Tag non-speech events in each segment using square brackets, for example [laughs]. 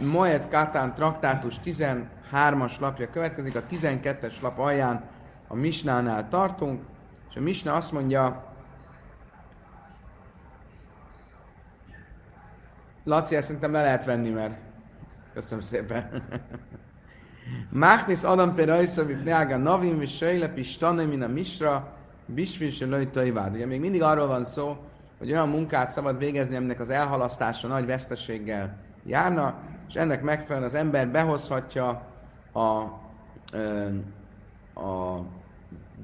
Moed Kátán traktátus 13-as lapja következik, a 12-es lap alján a Misnánál tartunk, és a Misna azt mondja, Laci, ezt szerintem le lehet venni, mert köszönöm szépen. [laughs] Máchnis Adam per Rajsza, Vipneága Navim, és Sejlepi, Stanem, min a Misra, Bisvin se lőjtői vád. Ugye még mindig arról van szó, hogy olyan munkát szabad végezni, aminek az elhalasztása nagy veszteséggel járna, és ennek megfelelően az ember behozhatja a, a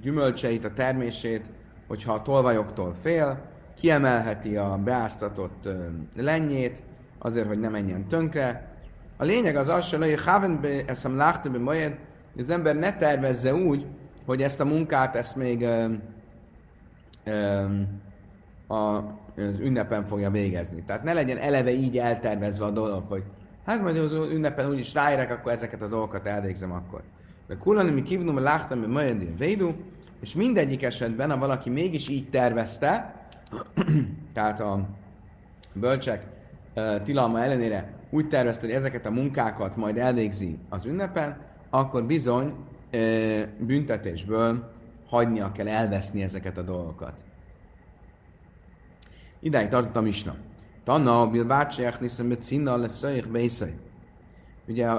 gyümölcseit, a termését, hogyha a tolvajoktól fél, kiemelheti a beáztatott lennyét, azért, hogy ne menjen tönkre. A lényeg az az, hogy Haven eszem majd, hogy az ember ne tervezze úgy, hogy ezt a munkát, ezt még ö, ö, a, az ünnepen fogja végezni. Tehát ne legyen eleve így eltervezve a dolog, hogy hát majd az ünnepen úgyis ráérek, akkor ezeket a dolgokat elvégzem akkor. De kulani mi kívnum a láhtam, hogy majd védú, és mindegyik esetben, ha valaki mégis így tervezte, [clears throat] tehát a bölcsek tilalma ellenére úgy tervezte, hogy ezeket a munkákat majd elvégzi az ünnepen, akkor bizony uh, büntetésből hagynia kell elveszni ezeket a dolgokat. Idáig tartott a misna. Tanna, bil bácsiák niszem, mit színna lesz bészai. Ugye a,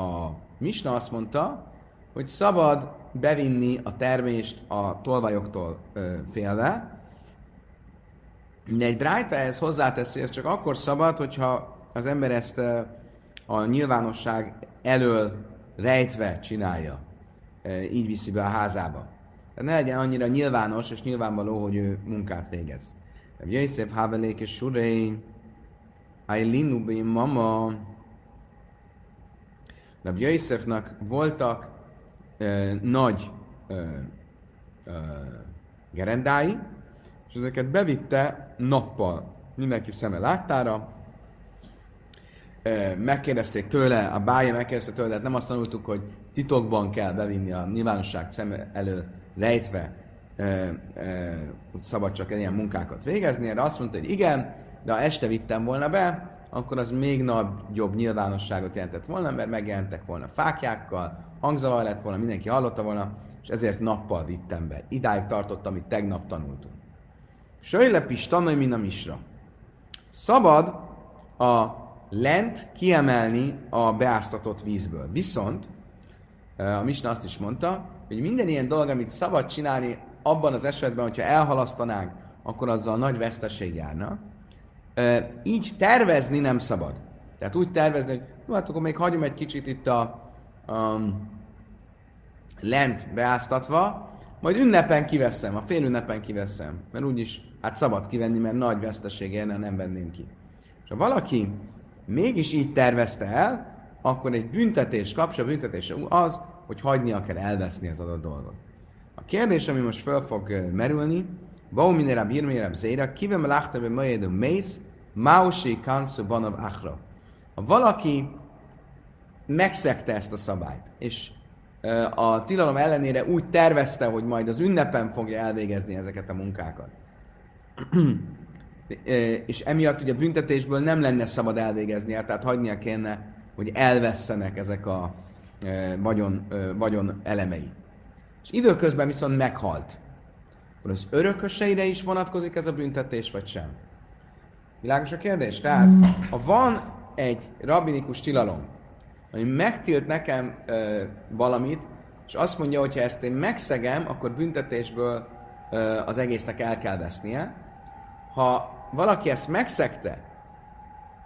a misna azt mondta, hogy szabad bevinni a termést a tolvajoktól félve, de egy Brájta ehhez hozzáteszi, ez csak akkor szabad, hogyha az ember ezt a nyilvánosság elől rejtve csinálja. Így viszi be a házába. Tehát ne legyen annyira nyilvános és nyilvánvaló, hogy ő munkát végez. Rabbi Yosef Havelék és Surei, Ailinu mama. Rabbi Yosefnak voltak ö, nagy ö, ö, gerendái, és ezeket bevitte nappal mindenki szeme láttára. Megkérdezték tőle, a bája megkérdezte tőle, hát nem azt tanultuk, hogy titokban kell bevinni a nyilvánosság szeme elő rejtve, szabad csak ilyen munkákat végezni. Erre azt mondta, hogy igen, de ha este vittem volna be, akkor az még nagyobb nyilvánosságot jelentett volna, mert megjelentek volna fákjákkal, hangzavar lett volna, mindenki hallotta volna, és ezért nappal vittem be. Idáig tartott, amit tegnap tanultunk. Söjlepis tanulj, mint a misra. Szabad a lent kiemelni a beáztatott vízből. Viszont a misna azt is mondta, hogy minden ilyen dolog, amit szabad csinálni abban az esetben, hogyha elhalasztanánk, akkor azzal nagy veszteség járna. Így tervezni nem szabad. Tehát úgy tervezni, hogy jó, hát akkor még hagyom egy kicsit itt a um, lent beáztatva, majd ünnepen kiveszem, a fél ünnepen kiveszem, mert úgyis hát szabad kivenni, mert nagy veszteség érne, nem venném ki. És ha valaki mégis így tervezte el, akkor egy büntetés kapcsa, büntetés az, hogy hagynia kell elveszni az adott dolgot. A kérdés, ami most föl fog merülni, Bauminera birmére zéra, kivem láchtabe majedő mész, mausi kanszú banav achra. Ha valaki megszegte ezt a szabályt, és a tilalom ellenére úgy tervezte, hogy majd az ünnepen fogja elvégezni ezeket a munkákat. [clears throat] és emiatt ugye büntetésből nem lenne szabad elvégezni, tehát hagynia kéne, hogy elvesszenek ezek a vagyon, vagyon elemei. És időközben viszont meghalt. Akkor az örököseire is vonatkozik ez a büntetés, vagy sem? Világos a kérdés? Tehát, ha van egy rabinikus tilalom, ami megtilt nekem ö, valamit, és azt mondja, hogy ha ezt én megszegem, akkor büntetésből ö, az egésznek el kell vesznie. Ha valaki ezt megszegte,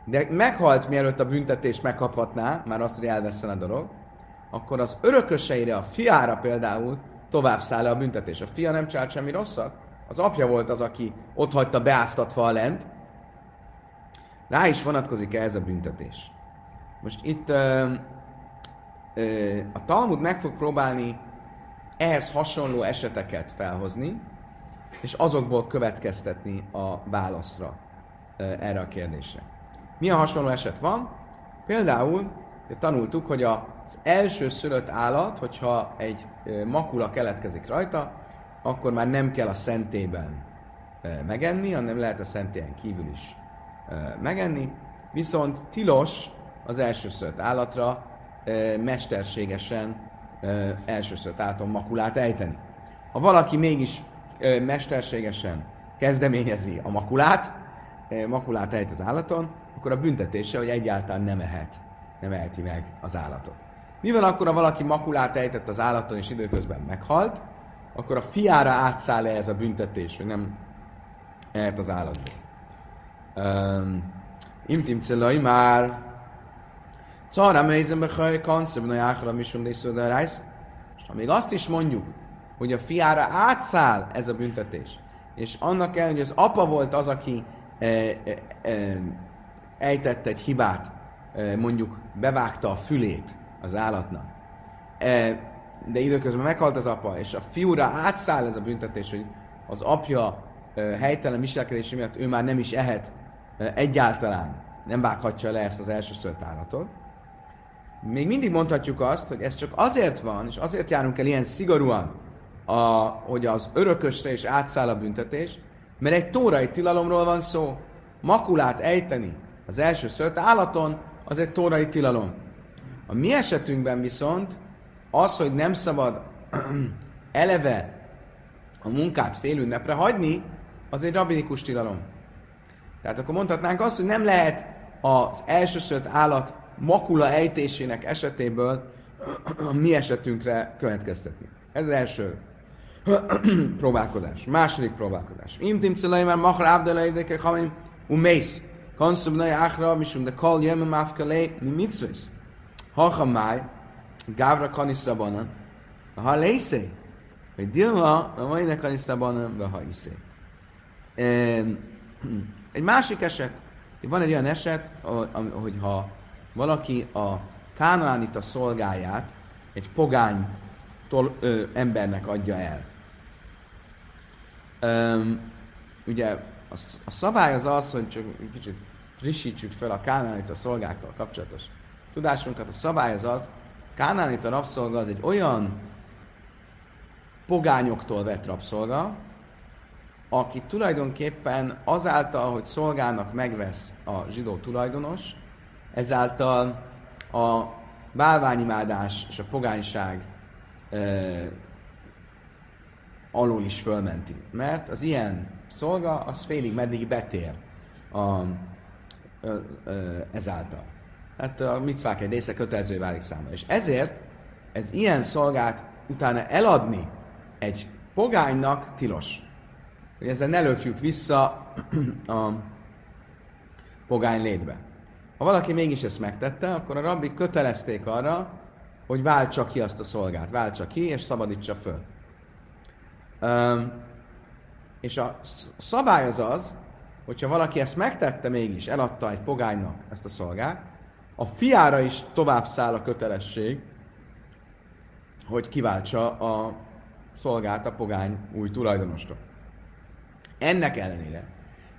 de meghalt mielőtt a büntetést megkaphatná, már azt, hogy elveszen a dolog, akkor az örököseire, a fiára például tovább száll a büntetés. A fia nem csinált semmi rosszat, az apja volt az, aki ott hagyta beáztatva a lent, rá is vonatkozik ez a büntetés. Most itt ö, ö, a Talmud meg fog próbálni ehhez hasonló eseteket felhozni, és azokból következtetni a válaszra ö, erre a kérdésre. Milyen hasonló eset van? Például tanultuk, hogy az első szülött állat, hogyha egy makula keletkezik rajta, akkor már nem kell a szentében megenni, hanem lehet a szentélyen kívül is megenni. viszont tilos az elsőszört állatra e, mesterségesen e, elsőszört állaton makulát ejteni. Ha valaki mégis mesterségesen kezdeményezi a makulát, makulát ejt az állaton, akkor a büntetése, hogy egyáltalán nem ehet, nem eheti meg az állatot. Mi van akkor, ha valaki makulát ejtett az állaton, és időközben meghalt, akkor a fiára átszáll -e ez a büntetés, hogy nem ehet az állatból. Um, Imtim celai már Czara melyzem bechaj kanszöbb na jáhra misum rájsz. És ha még azt is mondjuk, hogy a fiára átszáll ez a büntetés, és annak ellenére, hogy az apa volt az, aki e, e, e, ejtett egy hibát, mondjuk bevágta a fülét az állatnak, e, de időközben meghalt az apa, és a fiúra átszáll ez a büntetés, hogy az apja e, helytelen viselkedése miatt ő már nem is ehet egyáltalán nem vághatja le ezt az első állatot. Még mindig mondhatjuk azt, hogy ez csak azért van, és azért járunk el ilyen szigorúan, a, hogy az örökösre is átszáll a büntetés, mert egy tórai tilalomról van szó. Makulát ejteni az első szört állaton, az egy tórai tilalom. A mi esetünkben viszont az, hogy nem szabad [clears throat] eleve a munkát fél ünnepre hagyni, az egy rabinikus tilalom. Tehát akkor mondhatnánk azt, hogy nem lehet az elsőszött állat makula ejtésének esetéből [clears throat] a mi esetünkre következtetni. Ez az első [clears throat] próbálkozás. Második próbálkozás. Imtim már machar abdelai hamim umész. Konszub nai achra misum de kol jöme mafkalé mi mitzvész. Ha máj, gávra kaniszrabanan, ha lészé, hogy dilma, a mai ne kaniszrabanan, ha iszé. [clears throat] Egy másik eset, van egy olyan eset, hogy ha valaki a kánaánita szolgáját egy pogány tol, ö, embernek adja el. Üm, ugye a, a szabály az az, hogy csak kicsit frissítsük fel a kánaánita szolgákkal kapcsolatos tudásunkat. A szabály az az, kánaánita rabszolga az egy olyan pogányoktól vett rabszolga, aki tulajdonképpen azáltal, hogy szolgának megvesz a zsidó tulajdonos, ezáltal a bálványimádás és a pogányság e, alól is fölmenti. Mert az ilyen szolga, az félig meddig betér a, ezáltal. Hát a micvák egy része kötelező válik számára. És ezért ez ilyen szolgát utána eladni egy pogánynak tilos hogy ezzel ne lökjük vissza a pogány létbe. Ha valaki mégis ezt megtette, akkor a rabbi kötelezték arra, hogy váltsa ki azt a szolgát, váltsa ki és szabadítsa föl. Um, és a szabály az az, hogyha valaki ezt megtette mégis, eladta egy pogánynak ezt a szolgát, a fiára is tovább száll a kötelesség, hogy kiváltsa a szolgát a pogány új tulajdonostól. Ennek ellenére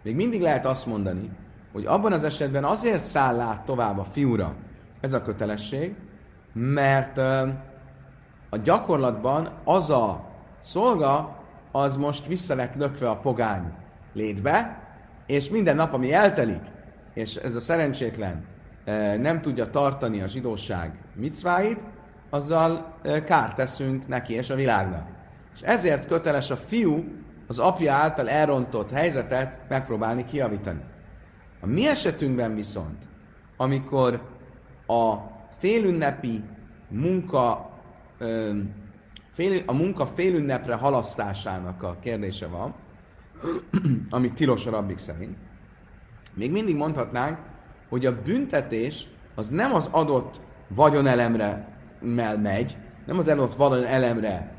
még mindig lehet azt mondani, hogy abban az esetben azért száll át tovább a fiúra ez a kötelesség, mert a gyakorlatban az a szolga, az most vissza lett a pogány létbe, és minden nap, ami eltelik, és ez a szerencsétlen nem tudja tartani a zsidóság micváit, azzal kárt teszünk neki és a világnak. És ezért köteles a fiú az apja által elrontott helyzetet megpróbálni kiavítani. A mi esetünkben viszont, amikor a félünnepi munka, fél, a munka félünnepre halasztásának a kérdése van, [clears throat] ami tilos a rabbik szerint, még mindig mondhatnánk, hogy a büntetés az nem az adott vagyonelemre megy, nem az adott vagyonelemre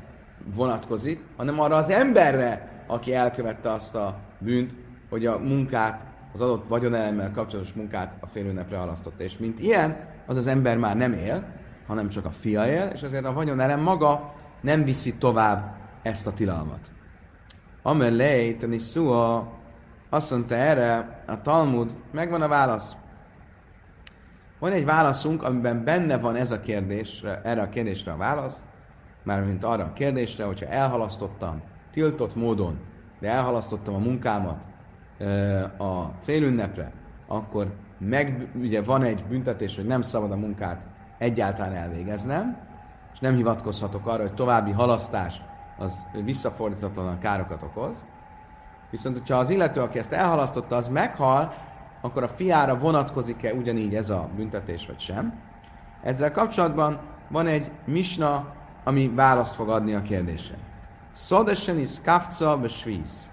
vonatkozik, hanem arra az emberre, aki elkövette azt a bűnt, hogy a munkát, az adott vagyonelemmel kapcsolatos munkát a félőnepre halasztotta. És mint ilyen, az az ember már nem él, hanem csak a fia él, és azért a vagyonelem maga nem viszi tovább ezt a tilalmat. Amelé, tani szua, azt mondta erre a Talmud, megvan a válasz. Van egy válaszunk, amiben benne van ez a kérdésre, erre a kérdésre a válasz, mármint arra a kérdésre, hogyha elhalasztottam tiltott módon, de elhalasztottam a munkámat a félünnepre, akkor meg, ugye van egy büntetés, hogy nem szabad a munkát egyáltalán elvégeznem, és nem hivatkozhatok arra, hogy további halasztás az visszafordítatlan károkat okoz. Viszont, hogyha az illető, aki ezt elhalasztotta, az meghal, akkor a fiára vonatkozik-e ugyanígy ez a büntetés, vagy sem. Ezzel kapcsolatban van egy misna, ami választ fog adni a kérdésre. Szodesen is kafca be svíz.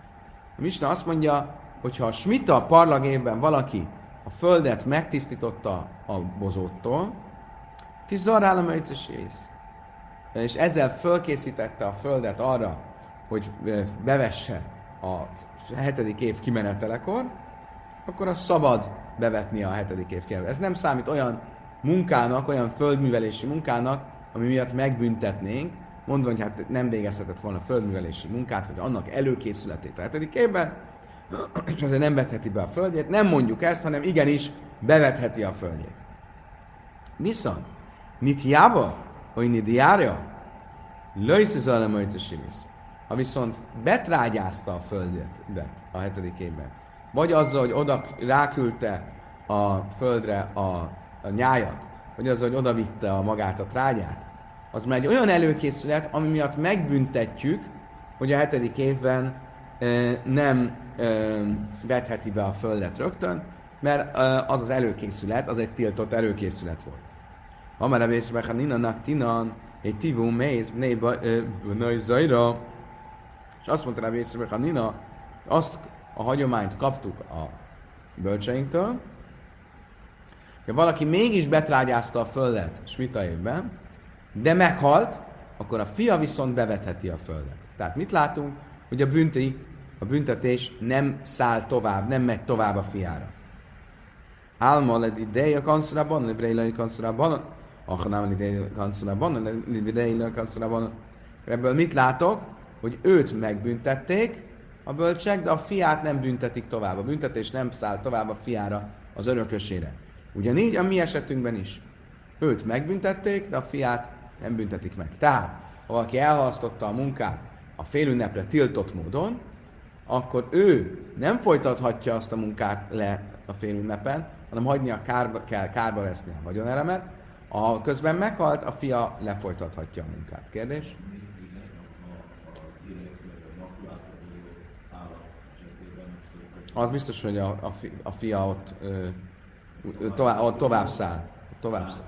A misna azt mondja, hogy ha a smita parlagében valaki a földet megtisztította a bozóttól, tizarál a és ezzel fölkészítette a földet arra, hogy bevesse a hetedik év kimenetelekor, akkor az szabad bevetni a hetedik év kimenetelekor. Ez nem számít olyan munkának, olyan földművelési munkának, ami miatt megbüntetnénk, mondva, hogy hát nem végezhetett volna földművelési munkát, vagy annak előkészületét a hetedik évben, és azért nem vetheti be a földjét. Nem mondjuk ezt, hanem igenis bevetheti a földjét. Viszont, nitjába, hogy nidiárja, löjsz az Ha viszont betrágyázta a földet a hetedik évben, vagy azzal, hogy oda ráküldte a földre a, a nyájat, vagy azzal, hogy oda vitte a magát a trágyát, az már egy olyan előkészület, ami miatt megbüntetjük, hogy a hetedik évben e, nem e, vetheti be a földet rögtön, mert e, az az előkészület, az egy tiltott előkészület volt. Amara vészbe, nina tinan, egy tivú méz, néba, zajra, és azt mondta rá vészbe, nina, azt a hagyományt kaptuk a bölcseinktől, ha valaki mégis betrágyázta a földet Smita évben, de meghalt, akkor a fia viszont bevetheti a földet. Tehát mit látunk? Hogy a bünti, a büntetés nem száll tovább, nem megy tovább a fiára. Álma led ideja kanszurában, lebreilai kanszurában, achanám ideja kanszurában, lebreilai kanszurában. Ebből mit látok? Hogy őt megbüntették, a bölcsek, de a fiát nem büntetik tovább. A büntetés nem száll tovább a fiára, az örökösére. Ugyanígy a mi esetünkben is. Őt megbüntették, de a fiát nem büntetik meg. Tehát, ha valaki elhalasztotta a munkát a félünnepre tiltott módon, akkor ő nem folytathatja azt a munkát le a félünnepen, hanem hagynia kárba, kell kárba veszni a vagyonelemet. A közben meghalt, a fia lefolytathatja a munkát. Kérdés? Az biztos, hogy a, a, fi, a fia ott, ö, tovább, ott tovább száll. Tovább száll.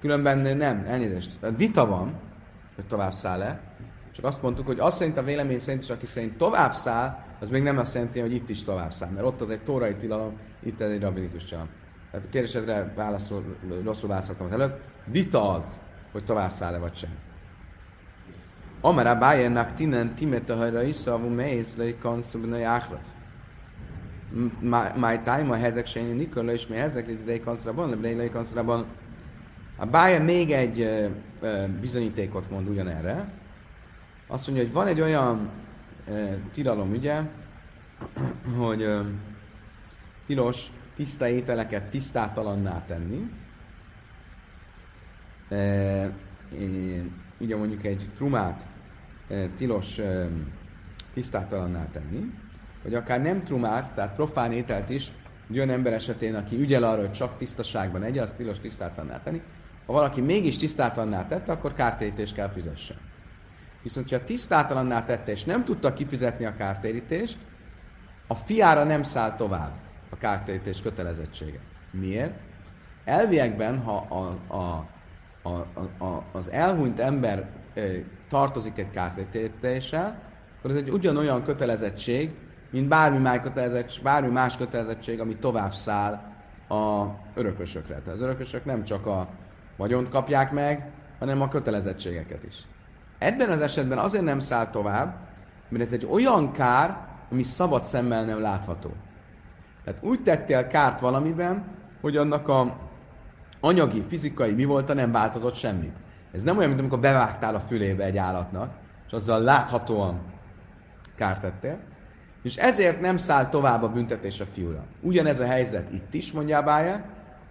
Különben nem, elnézést. Vita van, hogy tovább száll-e. Csak azt mondtuk, hogy azt szerint a vélemény szerint is, aki szerint tovább száll, az még nem azt jelenti, hogy itt is tovább száll. Mert ott az egy tórai tilalom, itt egy rabinikus csalom. Tehát a kérdésedre válaszol, rosszul válaszoltam az előbb. Vita az, hogy tovább száll-e vagy sem. Amara bájernak tinen timetahajra iszavú mész le kanszubna jáhraf. Máj tájma hezek sejni Nikola és mi hezek lidei kanszrában, lebreilei kanszrában. A Bája még egy bizonyítékot mond ugyanerre. Azt mondja, hogy van egy olyan tilalom, ugye, hogy tilos tiszta ételeket tisztátalanná tenni. E, ugye mondjuk egy trumát e, tilos e, tisztátalanná tenni, vagy akár nem trumát, tehát profán ételt is, egy olyan ember esetén, aki ügyel arra, hogy csak tisztaságban egye, azt tilos tisztátalanná tenni. Ha valaki mégis tisztátalanná tette, akkor kártérítést kell fizessen. Viszont, ha tisztátalanná tette, és nem tudta kifizetni a kártérítést, a fiára nem száll tovább a kártérítés kötelezettsége. Miért? Elviekben, ha a, a, a, a, az elhunyt ember tartozik egy kártérítéssel, akkor ez egy ugyanolyan kötelezettség, mint bármi más kötelezettség, bármi más kötelezettség, ami tovább száll a örökösökre. Tehát az örökösök nem csak a vagyont kapják meg, hanem a kötelezettségeket is. Ebben az esetben azért nem száll tovább, mert ez egy olyan kár, ami szabad szemmel nem látható. Tehát úgy tettél kárt valamiben, hogy annak a anyagi, fizikai mi volt, nem változott semmit. Ez nem olyan, mint amikor bevágtál a fülébe egy állatnak, és azzal láthatóan kárt tettél, és ezért nem száll tovább a büntetés a fiúra. Ugyanez a helyzet itt is, mondja Bája,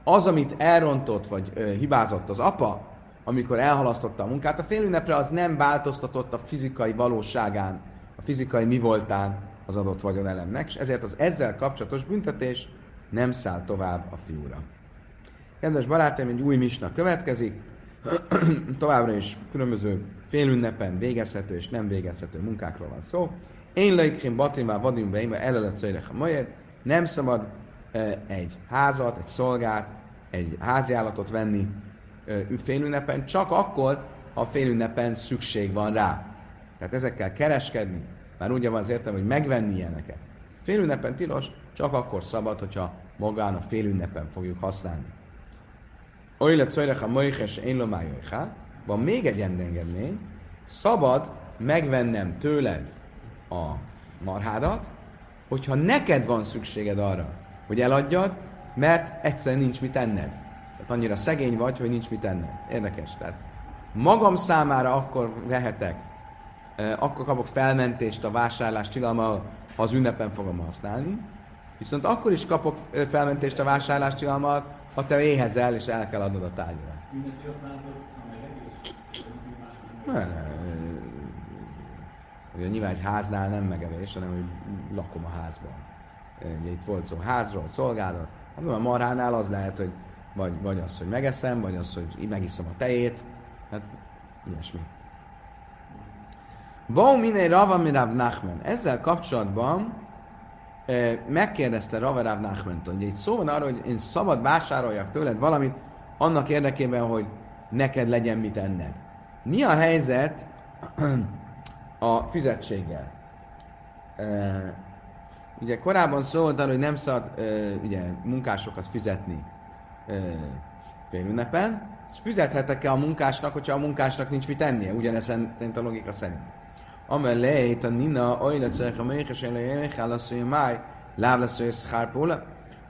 az, amit elrontott vagy ö, hibázott az apa, amikor elhalasztotta a munkát, a félünnepre az nem változtatott a fizikai valóságán, a fizikai mi voltán az adott vagyonelemnek, és ezért az ezzel kapcsolatos büntetés nem száll tovább a fiúra. Kedves barátaim, egy új misna következik. [clears throat] Továbbra is különböző félünnepen végezhető és nem végezhető munkákról van szó. Én leikrim batimvá vadim beimbe előlet szöjlek a majed. Nem szabad egy házat, egy szolgát, egy háziállatot venni félünnepen, csak akkor, ha félünnepen szükség van rá. Tehát ezekkel kereskedni, már ugye van az értem, hogy megvenni ilyeneket. Félünnepen tilos, csak akkor szabad, hogyha magán a félünnepen fogjuk használni. Olylet szojrech a mojhes én lomájojhá, van még egy engedmény, szabad megvennem tőled a marhádat, hogyha neked van szükséged arra, hogy eladjad, mert egyszerűen nincs mit enned. Tehát annyira szegény vagy, hogy nincs mit enned. Érdekes. Tehát magam számára akkor vehetek, akkor kapok felmentést a vásárlás tilalma, ha az ünnepen fogom használni, viszont akkor is kapok felmentést a vásárlás tilalma, ha te éhezel, és el kell adnod a tárgyalat. Ne, ne. Ugye nyilván egy háznál nem megevés, hanem hogy lakom a házban. Ugye itt volt szó házról, szolgálat. Hát a marhánál az lehet, hogy vagy, vagy az, hogy megeszem, vagy az, hogy megiszom a tejét. Hát ilyesmi. Vau minél Rava Mirav Nachmen. Ezzel kapcsolatban megkérdezte Rava Rav nachmen hogy egy szó van arra, hogy én szabad vásároljak tőled valamit annak érdekében, hogy neked legyen mit enned. Mi a helyzet a fizetséggel? Ugye korábban szó volt arra, hogy nem szabad ugye, munkásokat fizetni félünnepen, fizethetek-e a munkásnak, hogyha a munkásnak nincs mit tennie, ugyanezen a logika szerint. Amelé, a nina, olyla cecha méhes, elejének, hogy máj, láb lesz, hogy szárpóla.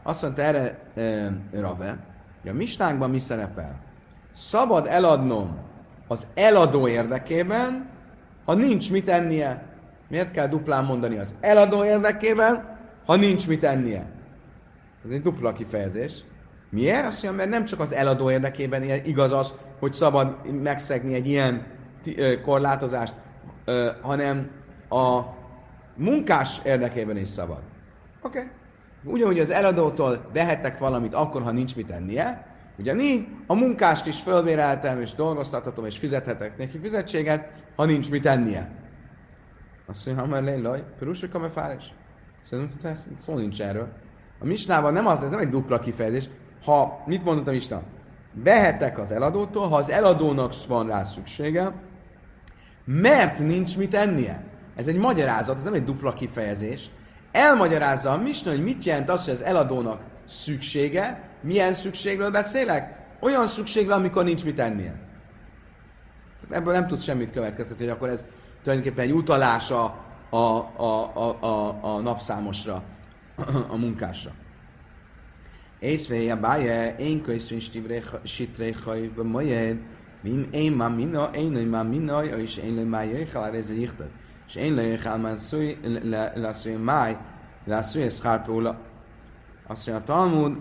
Azt mondta erre e, Rave, hogy a mistánkban mi szerepel? Szabad eladnom az eladó érdekében, ha nincs mit ennie. Miért kell duplán mondani az eladó érdekében, ha nincs mit ennie? Ez egy dupla kifejezés. Miért? Azt mondja, mert nem csak az eladó érdekében igaz az, hogy szabad megszegni egy ilyen korlátozást, hanem a munkás érdekében is szabad. Oké. Okay. Ugyanúgy az eladótól vehettek valamit akkor, ha nincs mit ennie, ugyanígy a munkást is fölbéreltem, és dolgoztathatom, és fizethetek neki fizetséget, ha nincs mit ennie. Azt mondja, ha már lejlaj, perusik a fáres. Szerintem szó nincs erről. A misnában nem az, ez nem egy dupla kifejezés. Ha, mit mondott a misna? Vehetek az eladótól, ha az eladónak van rá szüksége, mert nincs mit ennie. Ez egy magyarázat, ez nem egy dupla kifejezés. Elmagyarázza a misna, hogy mit jelent az, hogy az eladónak szüksége, milyen szükségről beszélek? Olyan szükségről, amikor nincs mit ennie. Ebből nem tudsz semmit következtetni, hogy akkor ez tulajdonképpen egy utalás a, a, a, a, a, a napszámosra, [clears throat] a munkásra. Észvé a báje, én könyvszín sitré hajba majed, Ma mina, én ma mina, és én ma jöjjel a reze jichtad. És én jöjjel ma lászúj máj, lászúj szárpóla. Azt mondja, a Talmud,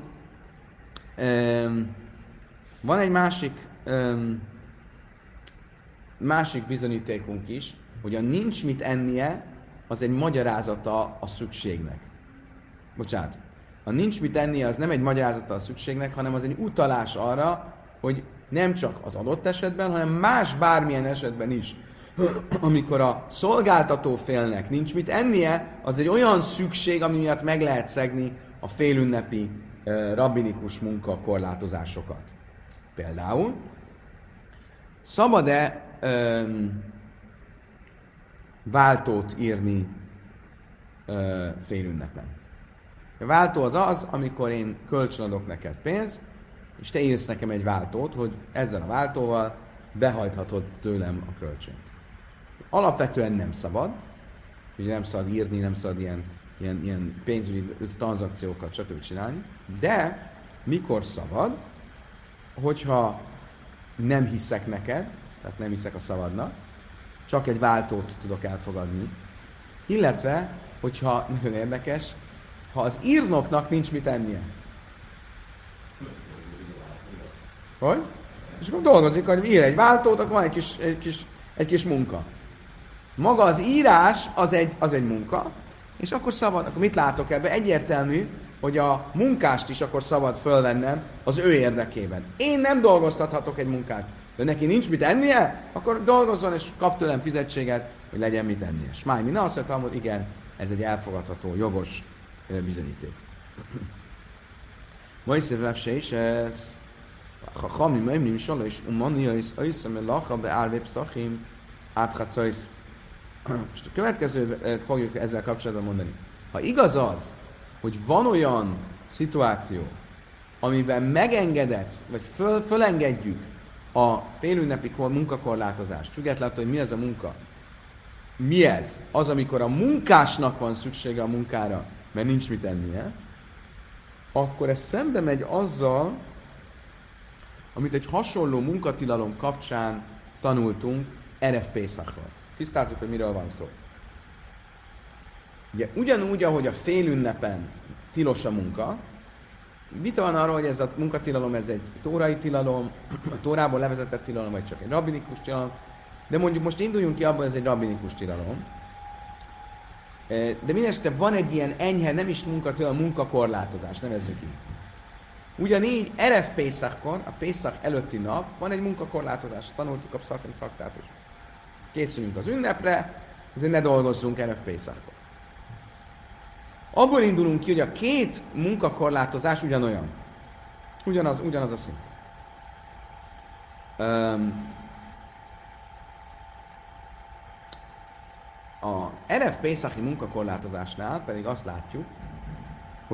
um, van egy másik másik bizonyítékunk is, hogy a nincs mit ennie, az egy magyarázata a szükségnek. Bocsánat. A nincs mit ennie, az nem egy magyarázata a szükségnek, hanem az egy utalás arra, hogy nem csak az adott esetben, hanem más bármilyen esetben is, [clears throat] amikor a szolgáltató félnek nincs mit ennie, az egy olyan szükség, ami miatt meg lehet szegni a félünnepi uh, rabbinikus munka korlátozásokat. Például, szabad-e um, váltót írni uh, félünnepen? A váltó az az, amikor én kölcsönadok neked pénzt, és te írsz nekem egy váltót, hogy ezzel a váltóval behajthatod tőlem a kölcsönt. Alapvetően nem szabad, ugye nem szabad írni, nem szabad ilyen, ilyen, ilyen pénzügyi tranzakciókat stb. csinálni, de mikor szabad, hogyha nem hiszek neked, tehát nem hiszek a szabadnak, csak egy váltót tudok elfogadni, illetve, hogyha nagyon érdekes, ha az írnoknak nincs mit ennie. Hogy? És akkor dolgozik, hogy ír egy váltót, akkor van egy kis, egy kis, egy kis munka. Maga az írás az egy, az egy munka, és akkor szabad, akkor mit látok ebbe? Egyértelmű, hogy a munkást is akkor szabad fölvennem az ő érdekében. Én nem dolgoztathatok egy munkát, de neki nincs mit ennie, akkor dolgozzon és kap tőlem fizetséget, hogy legyen mit ennie. Smáj, mi azt mondtam, hogy igen, ez egy elfogadható, jogos bizonyíték. [clears throat] Moisés Rav is ez חכמים אומרים שלוש, ומוניוס אויסה מלאכה בערבי פסחים עד חצויsz. Most a következőt fogjuk ezzel kapcsolatban mondani. Ha igaz az, hogy van olyan szituáció, amiben megengedett, vagy föl, fölengedjük a félünnepi munkakorlátozást, függetlenül, hogy mi ez a munka, mi ez? Az, amikor a munkásnak van szüksége a munkára, mert nincs mit ennie, akkor ez szembe megy azzal, amit egy hasonló munkatilalom kapcsán tanultunk RF Pészakról. Tisztázzuk, hogy miről van szó. Ugye ugyanúgy, ahogy a félünnepen tilos a munka, vita van arról, hogy ez a munkatilalom, ez egy tórai tilalom, a tórából levezetett tilalom, vagy csak egy rabinikus tilalom, de mondjuk most induljunk ki hogy ez egy rabinikus tilalom. De mindesetre van egy ilyen enyhe, nem is munkatilalom, munkakorlátozás, nevezzük így. Ugyanígy RF Pészakkor, a Pészak előtti nap van egy munkakorlátozás, tanultuk a Pszakim traktátus. Készülünk az ünnepre, ezért ne dolgozzunk RF Pészakkor. Abból indulunk ki, hogy a két munkakorlátozás ugyanolyan. Ugyanaz, ugyanaz a szint. Um, a RF Pészaki munkakorlátozásnál pedig azt látjuk,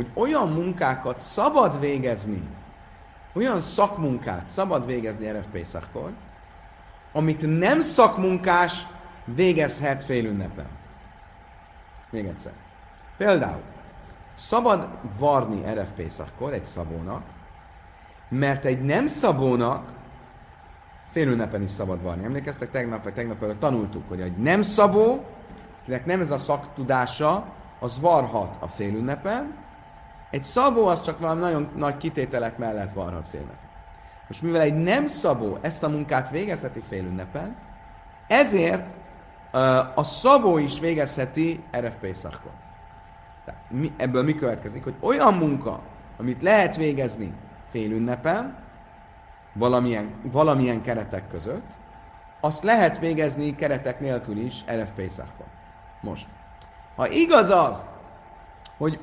hogy olyan munkákat szabad végezni, olyan szakmunkát szabad végezni RFP szakkor, amit nem szakmunkás végezhet félünnepen. Még egyszer. Például, szabad varni RFP szakkor egy szabónak, mert egy nem szabónak félünnepen is szabad varni. Emlékeztek, tegnap vagy tegnap előtt tanultuk, hogy egy nem szabó, akinek nem ez a szaktudása, az varhat a félünnepen, egy szabó az csak valami nagyon nagy kitételek mellett varhat félnek. Most mivel egy nem szabó ezt a munkát végezheti félünnepen, ezért uh, a szabó is végezheti RFP szakon. Tehát mi, ebből mi következik, hogy olyan munka, amit lehet végezni félünnepen, valamilyen, valamilyen keretek között, azt lehet végezni keretek nélkül is RFP szakon. Most, ha igaz az, hogy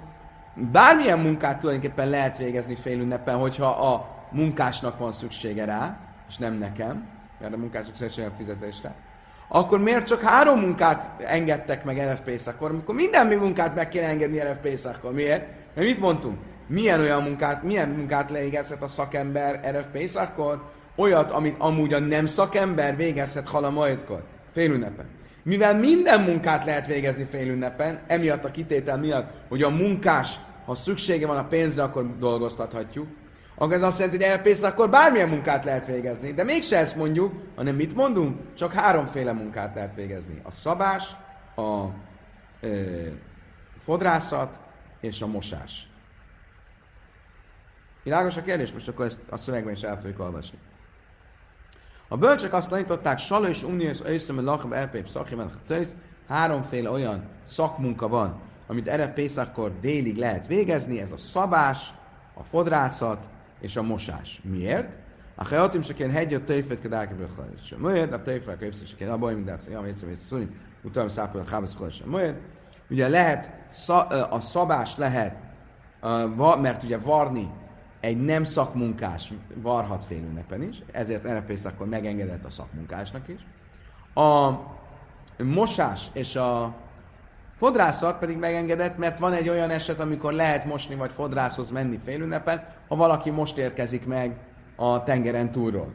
bármilyen munkát tulajdonképpen lehet végezni félünneppen, hogyha a munkásnak van szüksége rá, és nem nekem, mert a munkások szüksége a fizetésre, akkor miért csak három munkát engedtek meg RFP szakor, amikor minden mi munkát meg kéne engedni RFP szakor? Miért? Mert mit mondtunk? Milyen olyan munkát, milyen munkát leégezhet a szakember RFP szakor? Olyat, amit amúgy a nem szakember végezhet halamajtkor, félünnepen. Mivel minden munkát lehet végezni félünnepen, emiatt a kitétel miatt, hogy a munkás ha szüksége van a pénzre, akkor dolgoztathatjuk. Akkor ez azt jelenti, hogy elpész, akkor bármilyen munkát lehet végezni. De mégse ezt mondjuk, hanem mit mondunk? Csak háromféle munkát lehet végezni. A szabás, a ö, fodrászat és a mosás. Világos a kérdés? Most akkor ezt a szövegben is el fogjuk olvasni. A bölcsek azt tanították, Saló és Uniós Őszöm, Lachab, Elpép, Szakimen, háromféle olyan szakmunka van, amit erre Pészakkor délig lehet végezni, ez a szabás, a fodrászat és a mosás. Miért? A heatim se kell hegyet tejfet kedálkeből és Miért? A tejfet képzés se kell abban, hogy egyszer és szuni, utána szápol a hábesz Miért? Ugye lehet, a szabás lehet, mert ugye varni egy nem szakmunkás varhat fél ünnepen is, ezért erre Pészakkor megengedett a szakmunkásnak is. A mosás és a Fodrászat pedig megengedett, mert van egy olyan eset, amikor lehet mosni vagy fodrászhoz menni félünnepen, ha valaki most érkezik meg a tengeren túlról.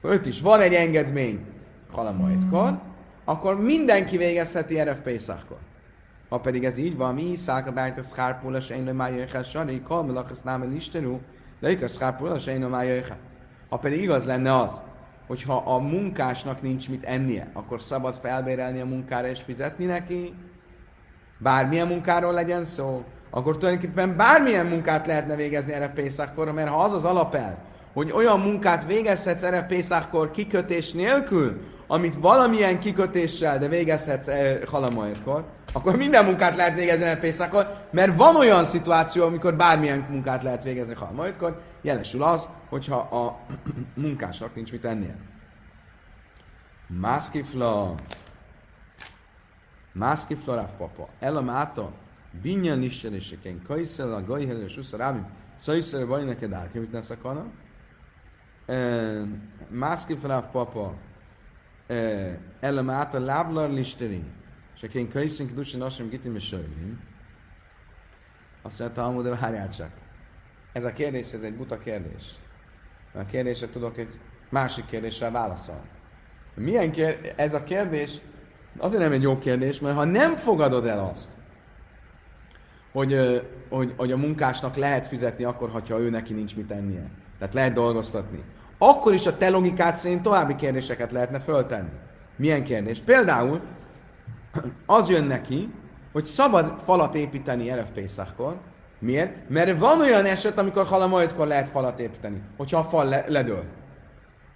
Öt is van egy engedmény halamajtkor, akkor mindenki végezheti RF Pészakor. Ha pedig ez így van, mi szákadájt a szkárpulas én már jöjjel sari, kalmelak de ikar szkárpulas én már jöjjel. Ha pedig igaz lenne az, hogyha a munkásnak nincs mit ennie, akkor szabad felbérelni a munkára és fizetni neki, bármilyen munkáról legyen szó, akkor tulajdonképpen bármilyen munkát lehetne végezni erre Pészakkor, mert ha az az alapel, hogy olyan munkát végezhetsz erre Pészákkor kikötés nélkül, amit valamilyen kikötéssel, de végezhetsz e, halamajkor, akkor minden munkát lehet végezni erre Pészákkor, mert van olyan szituáció, amikor bármilyen munkát lehet végezni halamajkor, jelesül az, hogyha a [clears throat] munkásnak nincs mit tennie. Mászkifla, mászkifla ráv papa, elamáta, binyan lisseléseken, kajszel a gajhel és uszarábim, szajszer baj neked árke, mit ne szakana? Maszki fráv papa elem át a láblar listeri, és aki én köszönk dusin asim gitim és sőjön. Azt mondta, amúgy, de várjál csak. Ez a kérdés, ez egy buta kérdés. A kérdésre tudok egy másik kérdéssel válaszolni. Milyen kér... ez a kérdés azért nem egy jó kérdés, mert ha nem fogadod el azt, hogy, hogy, hogy a munkásnak lehet fizetni akkor, ha ő neki nincs mit ennie, tehát lehet dolgoztatni. Akkor is a te logikád szerint további kérdéseket lehetne föltenni. Milyen kérdés? Például az jön neki, hogy szabad falat építeni Erev Pészakor. Miért? Mert van olyan eset, amikor halamajtkor lehet falat építeni, hogyha a fal le- ledől.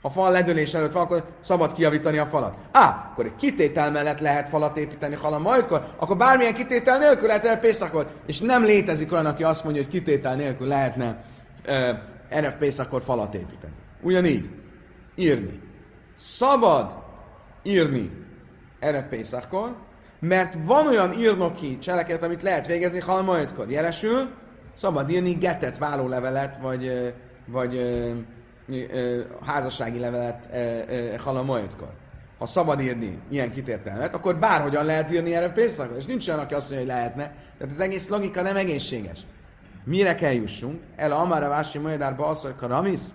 Ha a fal ledölés előtt van, akkor szabad kiavítani a falat. Á, akkor egy kitétel mellett lehet falat építeni halamajtkor, akkor bármilyen kitétel nélkül lehet Erev Pészakor. És nem létezik olyan, aki azt mondja, hogy kitétel nélkül lehetne uh, Erev Pészakor falat építeni. Ugyanígy. Írni. Szabad írni Erev Pészakor, mert van olyan írnoki cselekedet, amit lehet végezni halmajdkor. Jelesül, szabad írni getet, vállólevelet, vagy, vagy házassági levelet halamajdkor. Ha szabad írni ilyen kitértelmet, akkor bárhogyan lehet írni erre pénzszakot. És nincs olyan, aki azt mondja, hogy lehetne. Tehát az egész logika nem egészséges. Mire kell jussunk? El Amara Vási Majdárba az, hogy Karamisz,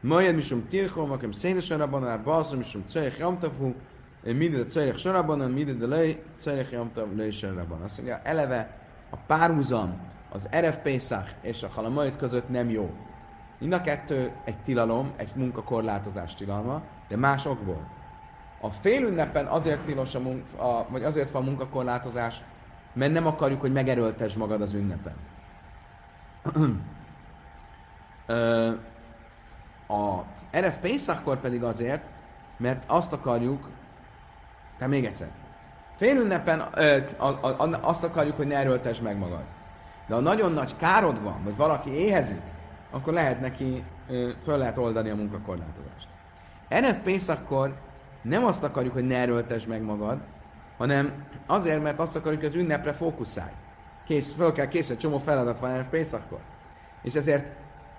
Majd misum tirchom, akem szénesen abban, a balszom misum cejek jamtafú, minden a cajrek sorabban, minden a lej, cajrek jamtav lej sorabban. Azt mondja, eleve a párhuzam az Erev Pészach és a Halamait között nem jó. Mind a kettő egy tilalom, egy munkakorlátozás tilalma, de más okból. A félünnepen azért tilos a, munka, a vagy azért van munkakorlátozás, mert nem akarjuk, hogy megerőltesd magad az ünnepen. A Erev Pészachkor pedig azért, mert azt akarjuk, tehát még egyszer. Félünnepen azt akarjuk, hogy ne erőltesd meg magad. De ha nagyon nagy károd van, vagy valaki éhezik, akkor lehet neki, föl lehet oldani a munkakorlátozást. NF Pészakkor nem azt akarjuk, hogy ne erőltesd meg magad, hanem azért, mert azt akarjuk, hogy az ünnepre fókuszálj. Kész, föl kell készíteni, csomó feladat van NF Pészakkor. És ezért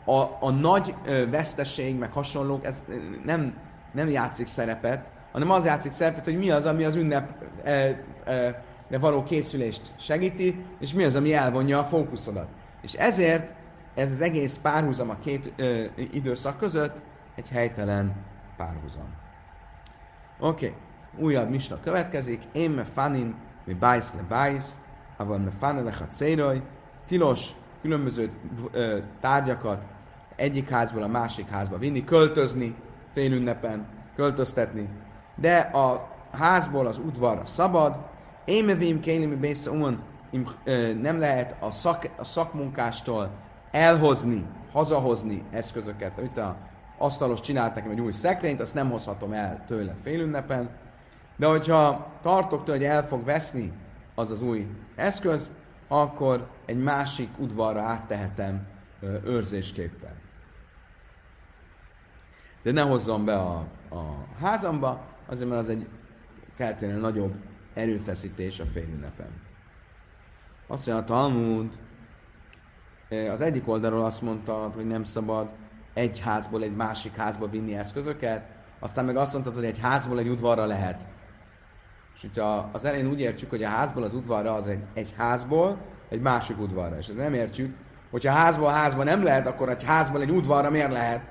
a, a nagy ö, veszteség, meg hasonlók, ez nem, nem játszik szerepet, hanem az játszik szerepet, hogy mi az, ami az ünnep e, való készülést segíti, és mi az, ami elvonja a fókuszodat. És ezért ez az egész párhuzam a két ö, időszak között egy helytelen párhuzam. Oké, okay. újabb misna következik. Én fanin, mi bájsz le bájsz, avon me fanin le tilos különböző ö, tárgyakat egyik házból a másik házba vinni, költözni, félünnepen, költöztetni, de a házból az udvarra szabad, én mevim kélim bésze umon, nem lehet a, szak, a szakmunkástól elhozni, hazahozni eszközöket. Itt a asztalos csinált nekem egy új szekrényt, azt nem hozhatom el tőle félünnepen, de hogyha tartok tőle, hogy el fog veszni az az új eszköz, akkor egy másik udvarra áttehetem őrzésképpen. De ne hozzam be a, a házamba, azért mert az egy keltére nagyobb erőfeszítés a félünnepen. Azt mondja a Talmud, az egyik oldalról azt mondta, hogy nem szabad egy házból egy másik házba vinni eszközöket, aztán meg azt mondtad, hogy egy házból egy udvarra lehet. És hogyha az elején úgy értjük, hogy a házból az udvarra az egy, egy házból, egy másik udvarra. És ez nem értjük, hogyha házból a házba nem lehet, akkor egy házból egy udvarra miért lehet?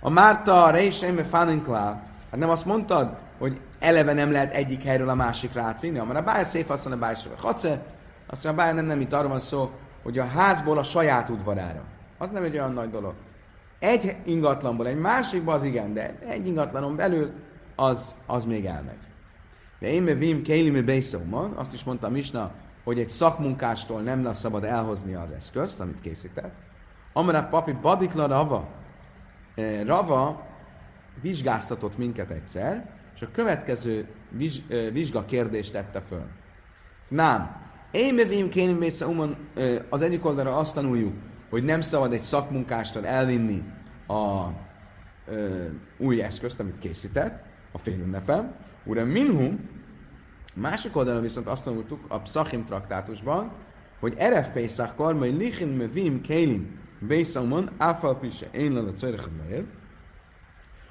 A Márta, a Reisem, Faninklá, Hát nem azt mondtad, hogy eleve nem lehet egyik helyről a másikra átvinni, hanem a báj szép, azt mondja, báj Hace, azt mondja, báj nem, nem itt arról van szó, hogy a házból a saját udvarára. Az nem egy olyan nagy dolog. Egy ingatlanból, egy másikba az igen, de egy ingatlanon belül az, az még elmegy. De én vim kéli me azt is mondta Misna, hogy egy szakmunkástól nem lesz szabad elhozni az eszközt, amit készített. Amara papi badikla rava, Rava vizsgáztatott minket egyszer, és a következő viz, vizsga kérdést tette föl. Nem. Én mevim kénim umon, az egyik oldalra azt tanuljuk, hogy nem szabad egy szakmunkástól elvinni a ö, új eszközt, amit készített a félünnepen. Ura minhum, másik oldalon viszont azt tanultuk a Psachim traktátusban, hogy Eref Pesach kormai lichin mevim kélim Bészamon, áfal pise, én a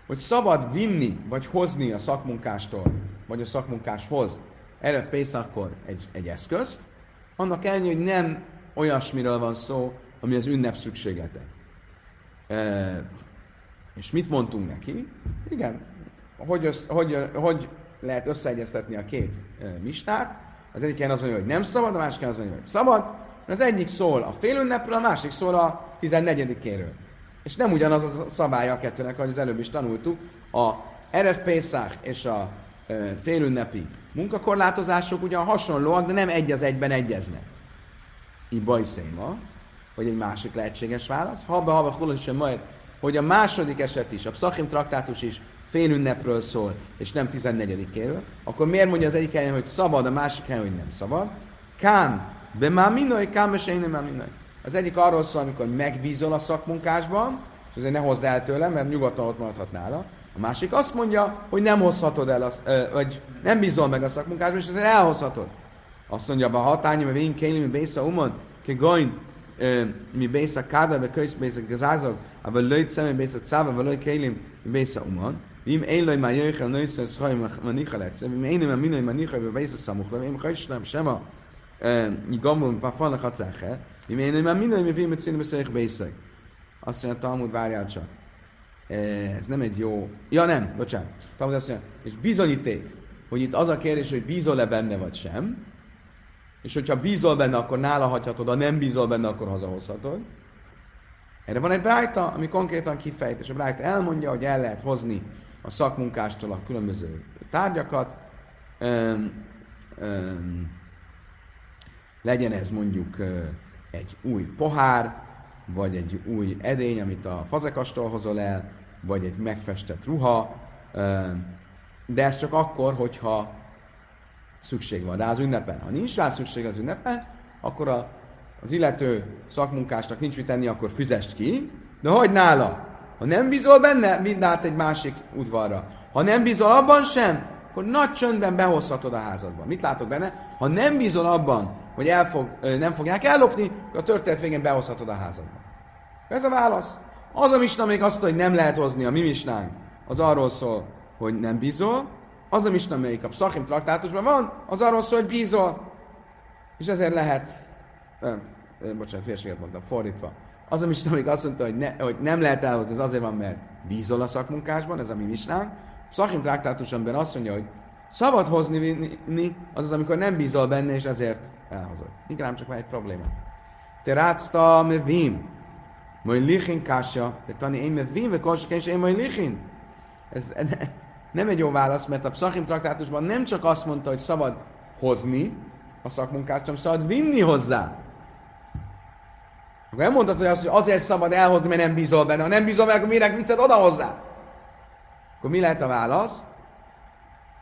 hogy szabad vinni, vagy hozni a szakmunkástól, vagy a szakmunkáshoz Erev Pészakor egy, egy eszközt, annak ellenére, hogy nem olyasmiről van szó, ami az ünnep szükséglete. E, és mit mondtunk neki? Igen, hogy, össz, hogy, hogy lehet összeegyeztetni a két mistát? Az egyik az mondja, hogy nem szabad, a másik az mondja, hogy szabad. Az egyik szól a félünnepről, a másik szól a 14-éről. És nem ugyanaz a szabálya a kettőnek, ahogy az előbb is tanultuk. A RF Pesach és a félünnepi munkakorlátozások ugyan hasonlóak, de nem egy az egyben egyeznek. Így bajszéma, hogy egy másik lehetséges válasz. Habba, hullon sem majd, hogy a második eset is, a Psachim traktátus is félünnepről szól, és nem 14-éről, akkor miért mondja az egyik helyen, hogy szabad, a másik helyen, hogy nem szabad? Kán, be már minoj, kán, be se már minoj. Az egyik arról szól, amikor megbízol a szakmunkásban, és azért ne hozd el tőle, mert nyugodtan ott maradhat nála. A másik azt mondja, hogy nem hozhatod el, az, vagy nem bízol meg a szakmunkásban, és azért elhozhatod. Azt mondja, a hatány, mert én kéli, mi bésza umon, ke goin, mi bésza káda, vagy könysz bésza gazázog, aber lőjt szemé bésza cáva, vagy lőjt kéli, mi bésza umon. ואם אין לו מה יוכל נויס וסחוי מניחה לעצם, ואם אין לו מה מינו מניחה בבייס הסמוך לו, ואם חייש להם שמה יגומו ופפון לחצה אחר, ואם אין לו מה מינו מביאים אצלנו בסייך בייסק. Azt mondja, Talmud, várjál csak. Ez nem egy jó... Ja, nem, bocsánat. Talmud azt mondja, és bizonyíték, hogy itt az a kérdés, hogy bízol-e benne vagy sem, és hogyha bízol benne, akkor nála hagyhatod, ha nem bízol benne, akkor hazahozhatod. Erre van egy brájta, ami konkrétan kifejt, és a brájta elmondja, hogy el lehet hozni a szakmunkástól a különböző tárgyakat. Öm, öm, legyen ez mondjuk egy új pohár, vagy egy új edény, amit a fazekastól hozol el, vagy egy megfestett ruha, de ez csak akkor, hogyha szükség van rá az ünnepen. Ha nincs rá szükség az ünnepen, akkor a, az illető szakmunkásnak nincs mit tenni, akkor füzest ki, de hogy nála? Ha nem bízol benne, mind át egy másik udvarra. Ha nem bízol abban sem, akkor nagy csöndben behozhatod a házadba. Mit látok benne? Ha nem bízol abban, hogy el fog, nem fogják ellopni, akkor a történet végén behozhatod a házadba. Ez a válasz. Az a misna még azt, hogy nem lehet hozni a mi misnánk, az arról szól, hogy nem bízol. Az a misna, melyik a Psachim traktátusban van, az arról szól, hogy bízol. És ezért lehet, ö, ö, bocsánat, hülyeséget mondtam, fordítva. Az a misna, amíg azt mondta, hogy, ne, hogy nem lehet elhozni, az azért van, mert bízol a szakmunkásban, ez a mi misnánk. Psachim traktátusban azt mondja, hogy szabad hozni, vinni, az, amikor nem bízol benne, és ezért elhozod. Inkább csak van egy probléma. Te rátszta me vim. Majd lichin kásja, de tani én me vim, ve és én majd lichin. Ez nem egy jó válasz, mert a Psachim traktátusban nem csak azt mondta, hogy szabad hozni a szakmunkát, hanem szabad vinni hozzá. Akkor nem mondtad, hogy, azt, hogy azért szabad elhozni, mert nem bízol benne. Ha nem bízol benne, akkor minek viszed oda hozzá? Akkor mi lehet a válasz?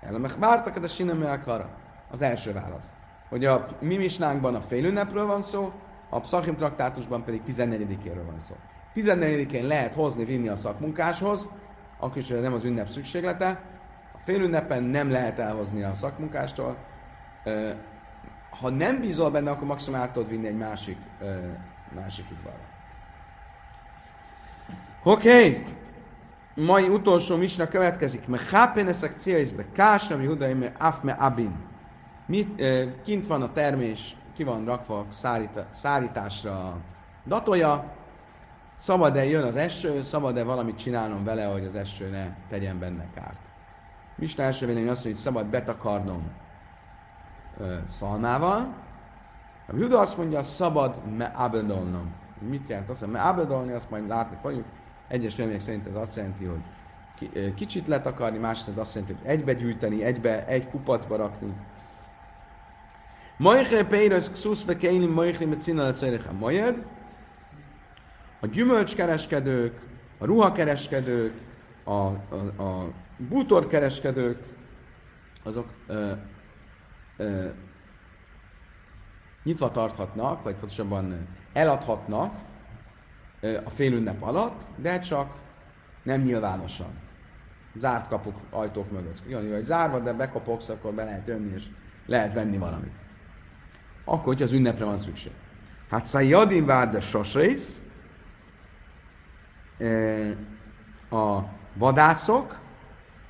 Elemek vártak, de sinem akar. Az első válasz. Hogy a mi misnánkban a félünnepről van szó, a Psachim traktátusban pedig 14-éről van szó. 14-én lehet hozni, vinni a szakmunkáshoz, akkor is nem az ünnep szükséglete. A félünnepen nem lehet elhozni a szakmunkástól. Ha nem bízol benne, akkor maximum át tudod vinni egy másik, másik udvarra. Oké, okay. mai utolsó misna következik. Me hápeneszek célizbe kásra, mi hudaim afme abin. Mit, kint van a termés, ki van rakva szárita, szárításra datolja, szabad-e jön az eső, szabad-e valamit csinálnom vele, hogy az eső ne tegyen benne kárt. Mista első vélemény azt mondja, hogy szabad betakarnom ö, szalmával. A Juda azt mondja, szabad me abedolnom. Mit jelent azt, hogy me abedolni, azt majd látni fogjuk. Egyes vélemények szerint ez azt jelenti, hogy kicsit letakarni, másrészt azt jelenti, hogy egybe gyűjteni, egybe, egy kupacba rakni. Moichre peiros ksusz ve keilim moichre met színal a a majed. A gyümölcskereskedők a ruhakereskedők, a, a, a bútorkereskedők, azok ö, ö, nyitva tarthatnak, vagy pontosabban eladhatnak a félünnep alatt, de csak nem nyilvánosan. Zárt kapuk ajtók mögött. Jön, hogy zárva, de bekopogsz, akkor be lehet jönni, és lehet venni valamit. Akkor, hogyha az ünnepre van szükség. Hát Szajadin de sosrész, a vadászok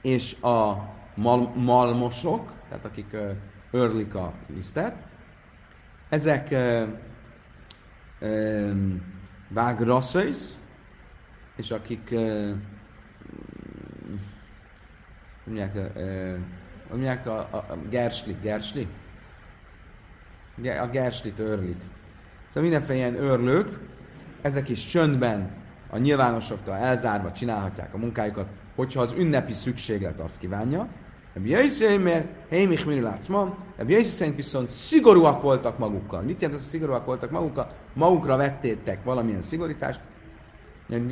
és a mal- malmosok, tehát akik örlik a lisztet, ezek vágrasszais, és akik mondják, mondják a, a, a gersli, gersli? A gerslit örlik. Szóval mindenféle ilyen örlők, ezek is csöndben, a nyilvánosoktól elzárva csinálhatják a munkájukat, hogyha az ünnepi szükséglet azt kívánja. Ebbi Jaiszi mert Hémich Minül Lácma, Ebbi Jaiszi szerint viszont szigorúak voltak magukkal. Mit jelent az, hogy szigorúak voltak magukkal? Magukra vettétek valamilyen szigorítást,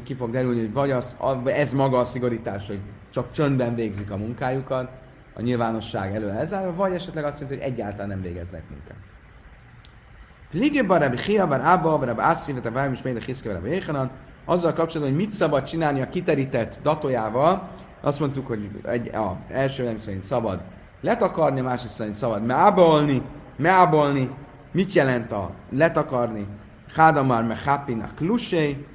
ki fog derülni, hogy vagy az, ez maga a szigorítás, hogy csak csöndben végzik a munkájukat, a nyilvánosság elő elzárva, vagy esetleg azt jelenti, hogy egyáltalán nem végeznek munkát. Lige Rabbi Chia, bar Abba, Rabbi Assi, a Vájm is Méle Hiszke, Rabbi azzal kapcsolatban, hogy mit szabad csinálni a kiterített datójával, azt mondtuk, hogy egy, a, első nem szerint szabad. Letakarni, a másik szerint szabad. Meábolni, meábolni, mit jelent a letakarni? Hádamar mechapina klusé,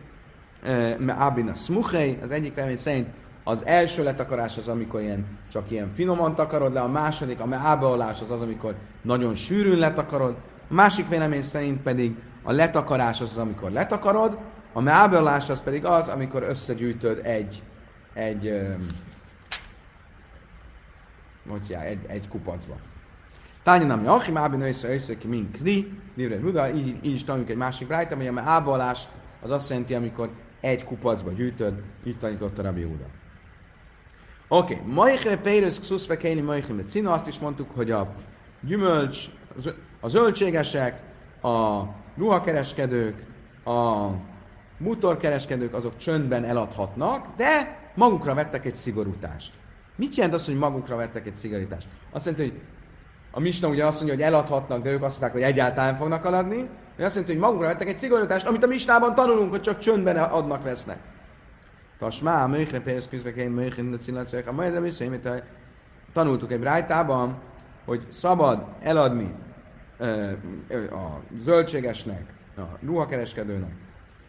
meábina smuchei, az egyik vélemény szerint az első letakarás az, amikor ilyen, csak ilyen finoman takarod le, a második, a meábolás az az, amikor nagyon sűrűn letakarod, a másik vélemény szerint pedig a letakarás az, az amikor letakarod, a meábolás az pedig az, amikor összegyűjtöd egy, egy, mondja, egy, egy kupacba. Tányi nem jachi, mábin össze össze ki min kri, nívre muda, így, így is tanuljuk egy másik rájtam, hogy a meábolás az azt jelenti, amikor egy kupacba gyűjtöd, így tanította Rabbi Júda. Oké, okay. Majchre Pérősz Xuszve Kéni Majchre Cina, azt is mondtuk, hogy a gyümölcs, a zöldségesek, a ruhakereskedők, a motorkereskedők azok csöndben eladhatnak, de magukra vettek egy szigorítást. Mit jelent az, hogy magukra vettek egy szigorítást? Azt jelenti, hogy a Misna ugye azt mondja, hogy eladhatnak, de ők azt mondták, hogy egyáltalán fognak eladni, vagy azt jelenti, hogy magukra vettek egy szigorítást, amit a Misnában tanulunk, hogy csak csöndben adnak, vesznek. Tasmá, a mőkre pénz közbekeim, mőkre, de cilatszők, a majd visszaimít, tanultuk egy rájtában, hogy szabad eladni a zöldségesnek, a ruhakereskedőnek,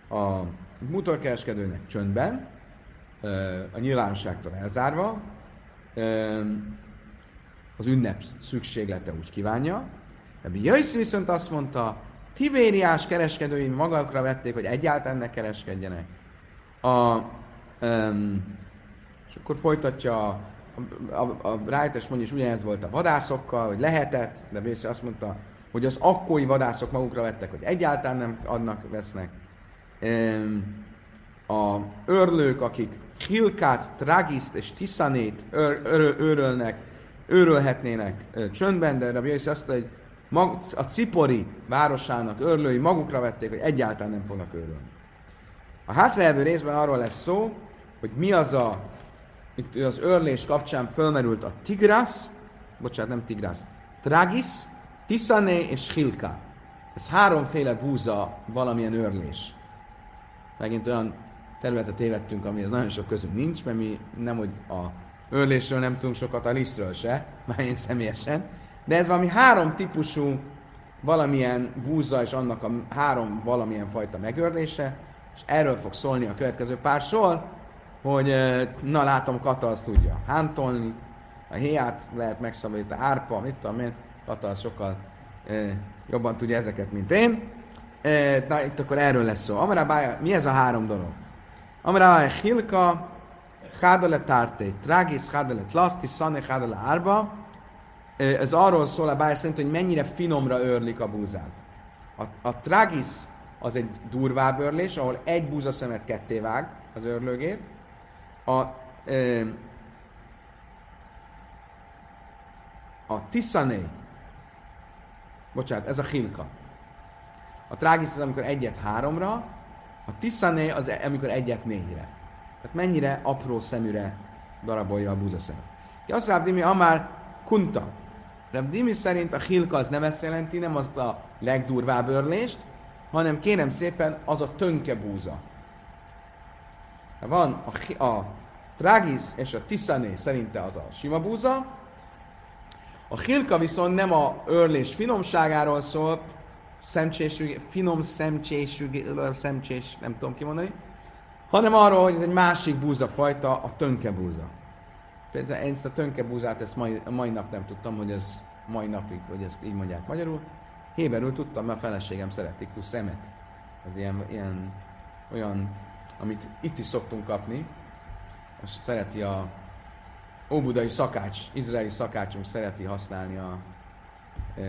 a motorkereskedőnek csöndben, a nyilvánosságtól elzárva, az ünnep szükséglete úgy kívánja. Ebbi Jöjsz viszont azt mondta, Tibériás kereskedői magukra vették, hogy egyáltalán ne kereskedjenek. A, um, és akkor folytatja a, a, a Rájtes mondja, és ugyanez volt a vadászokkal, hogy lehetett, de Bészé azt mondta, hogy az akkói vadászok magukra vettek, hogy egyáltalán nem adnak, vesznek. Um, a örlők, akik Hilkát, Tragiszt és Tiszanét őr, őr, őrölnek, őrölhetnének ö, csöndben, de Rabbi Yossi azt mondta, hogy mag, a Cipori városának őrlői magukra vették, hogy egyáltalán nem fognak őrölni. A hátraelvő részben arról lesz szó, hogy mi az a, itt az őrlés kapcsán fölmerült a Tigrász, bocsánat, nem Tigrász, Tragis, Tisané és Hilka. Ez háromféle búza valamilyen őrlés. Megint olyan területet tévedtünk, amihez nagyon sok közünk nincs, mert mi nem, hogy a őrlésről nem tudunk sokat, a lisztről se, már én személyesen, de ez valami három típusú valamilyen búza és annak a három valamilyen fajta megőrlése, és erről fog szólni a következő pár sor, hogy na látom, Kata azt tudja hántolni, a héját lehet megszabadítani, árpa, mit tudom én, Kata az sokkal e, jobban tudja ezeket, mint én. E, na itt akkor erről lesz szó. Amarabája, mi ez a három dolog? Amarabája, Hilka, Hádale Tárté, Tragis, Hádale Tlaszti, Szane, Hádale Árba, ez arról szól a báj szerint, hogy mennyire finomra őrlik a búzát. A, a tragis az egy durvább őrlés, ahol egy búza szemet ketté vág az őrlőgép. A, ö, a tiszané, bocsánat, ez a hilka. A trágis az, amikor egyet háromra, a tiszané az, amikor egyet négyre. Tehát mennyire apró szeműre darabolja a búzaszemet. Azt Rabdimi Amár kunta. Rabdimi szerint a hilka az nem ezt jelenti, nem azt a legdurvább örlést, hanem kérem szépen az a tönke búza. Van a, a Tragis és a Tiszané szerinte az a sima búza, a hilka viszont nem a örlés finomságáról szól, szemcsésű, finom szemcsésű, szemcsés, nem tudom kimondani, hanem arról, hogy ez egy másik búzafajta, a tönke búza. Például ezt a tönke búzát, ezt mai, mai nap nem tudtam, hogy ez mai napig, hogy ezt így mondják magyarul. Héberül tudtam, mert a feleségem szereti szemet. Ez ilyen, ilyen, olyan, amit itt is szoktunk kapni. Azt szereti a óbudai szakács, izraeli szakácsunk szereti használni a e,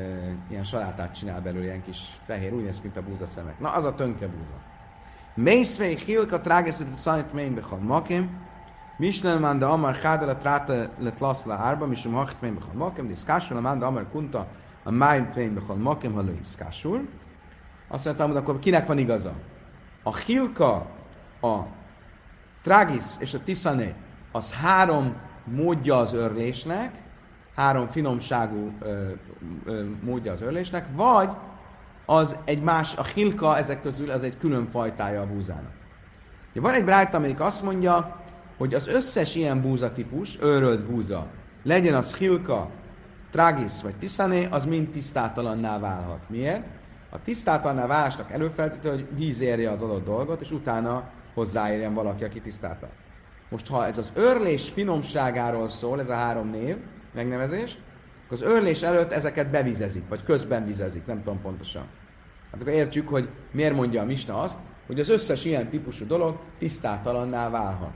ilyen salátát csinál belőle, ilyen kis fehér, úgy néz ki, mint a búza szemek. Na, az a tönke búza. Mészvei hilka trágeszet a szanit mén bechal makim, Mishnel man de amar chádel a tráta let lasz le árba, misum hachit mén bechal makim, de szkásul man de amar kunta a máj mén bechal makim, ha lőj szkásul. Azt mondtam, hogy akkor kinek van igaza? A hilka, a trágis és a tiszane, az három módja az örlésnek, három finomságú ö, ö, módja az örlésnek, vagy az egy más, a hilka ezek közül az egy külön fajtája a búzának. Ja, van egy brájt, amelyik azt mondja, hogy az összes ilyen búzatípus, őrölt búza, legyen az hilka, tragis vagy tiszané, az mind tisztátalanná válhat. Miért? A tisztátalanná válásnak előfeltétele, hogy víz érje az adott dolgot, és utána hozzáérjen valaki, aki tisztátalan. Most, ha ez az örlés finomságáról szól, ez a három név, megnevezés, akkor az örlés előtt ezeket bevizezik, vagy közben vizezik, nem tudom pontosan. Hát akkor értjük, hogy miért mondja a Misna azt, hogy az összes ilyen típusú dolog tisztátalanná válhat.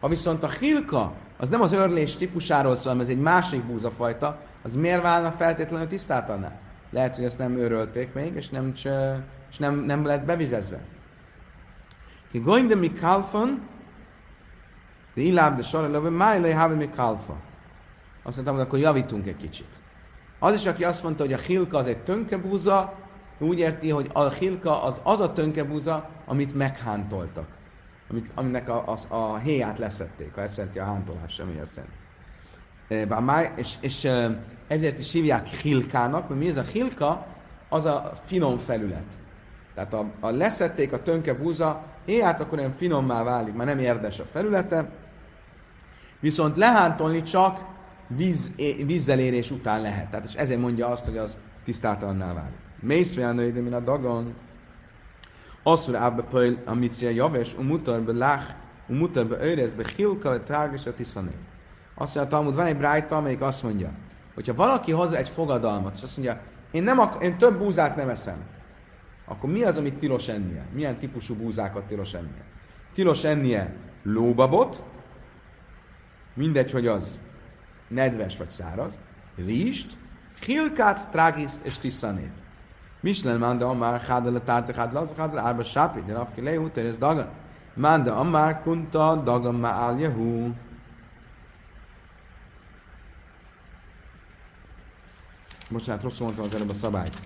Ha viszont a hilka, az nem az örlés típusáról szól, hanem ez egy másik búzafajta, az miért válna feltétlenül tisztátalanná? Lehet, hogy ezt nem őrölték még, és nem, és nem, nem lett bevizezve. Ki goinde mi kalfon, de iláb de sorra mi kalfa. Azt mondtam, hogy akkor javítunk egy kicsit. Az is, aki azt mondta, hogy a hilka az egy tönkebúza, úgy érti, hogy a hilka az az a tönkebúza, amit meghántoltak. Amit, aminek a, a, a héját leszették, ha ezt jelenti a hántolás, semmi ezt jelenti. És, és ezért is hívják hilkának, mert mi ez a hilka? Az a finom felület. Tehát a, a leszették a tönke búza, héját akkor olyan finommá válik, már nem érdes a felülete, viszont lehántolni csak víz, vízzel érés után lehet. Tehát és ezért mondja azt, hogy az tisztátalanná válik. Mész de min a dagon, Asszur ábbe pöl a mitria javes, a mutar be lach, a mutar be őrez, be hilka, trágos a tiszané. Azt mondja Talmud, van egy brájta, amelyik azt mondja, hogyha valaki hoz egy fogadalmat, és azt mondja, én, nem ak- én több búzát nem eszem, akkor mi az, amit tilos ennie? Milyen típusú búzákat tilos ennie? Tilos ennie lóbabot, mindegy, hogy az nedves vagy száraz, rizst, hilkát, trágiszt és tiszanét. Mislen manda amár hádele tárta hádle az hádle árba sápi, de rafki lejú, teres dagan. Manda amár kunta dagan ma áll jehu. Bocsánat, rosszul mondtam az előbb a szabályt.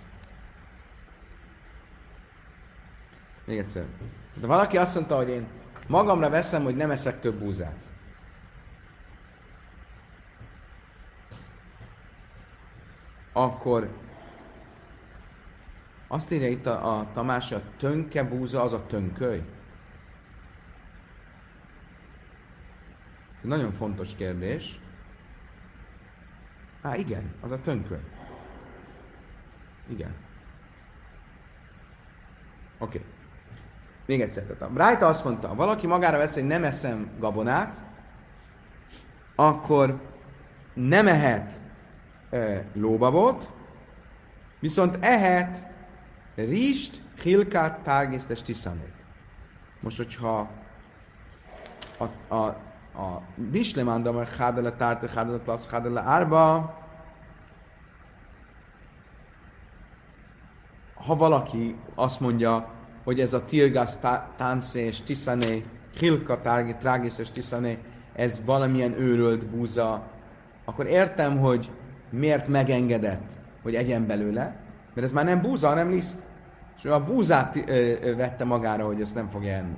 Még egyszer. De valaki azt mondta, hogy én magamra veszem, hogy nem eszek több búzát. Akkor azt írja itt a, a Tamás, a tönke búza az a tönköly. Ez nagyon fontos kérdés. Á, igen, az a tönköly. Igen. Oké. Okay. Még egyszer. Tehát a Brájta azt mondta, ha valaki magára vesz, hogy nem eszem gabonát, akkor nem ehet lóbabot, viszont ehet Rist, Hilkát, Tárgiszt és Tiszanét. Most, hogyha a, a, a Mislemanda, mert Hádele Tárta, Hádele Tlasz, Hádele Árba, ha valaki azt mondja, hogy ez a Tirgas, Tánszé és Tiszané, Hilka, Trágis és Tiszané, ez valamilyen őrölt búza, akkor értem, hogy miért megengedett, hogy egyen belőle, mert ez már nem búza, hanem liszt. És ő a búzát ö, ö, vette magára, hogy ezt nem fogja enni.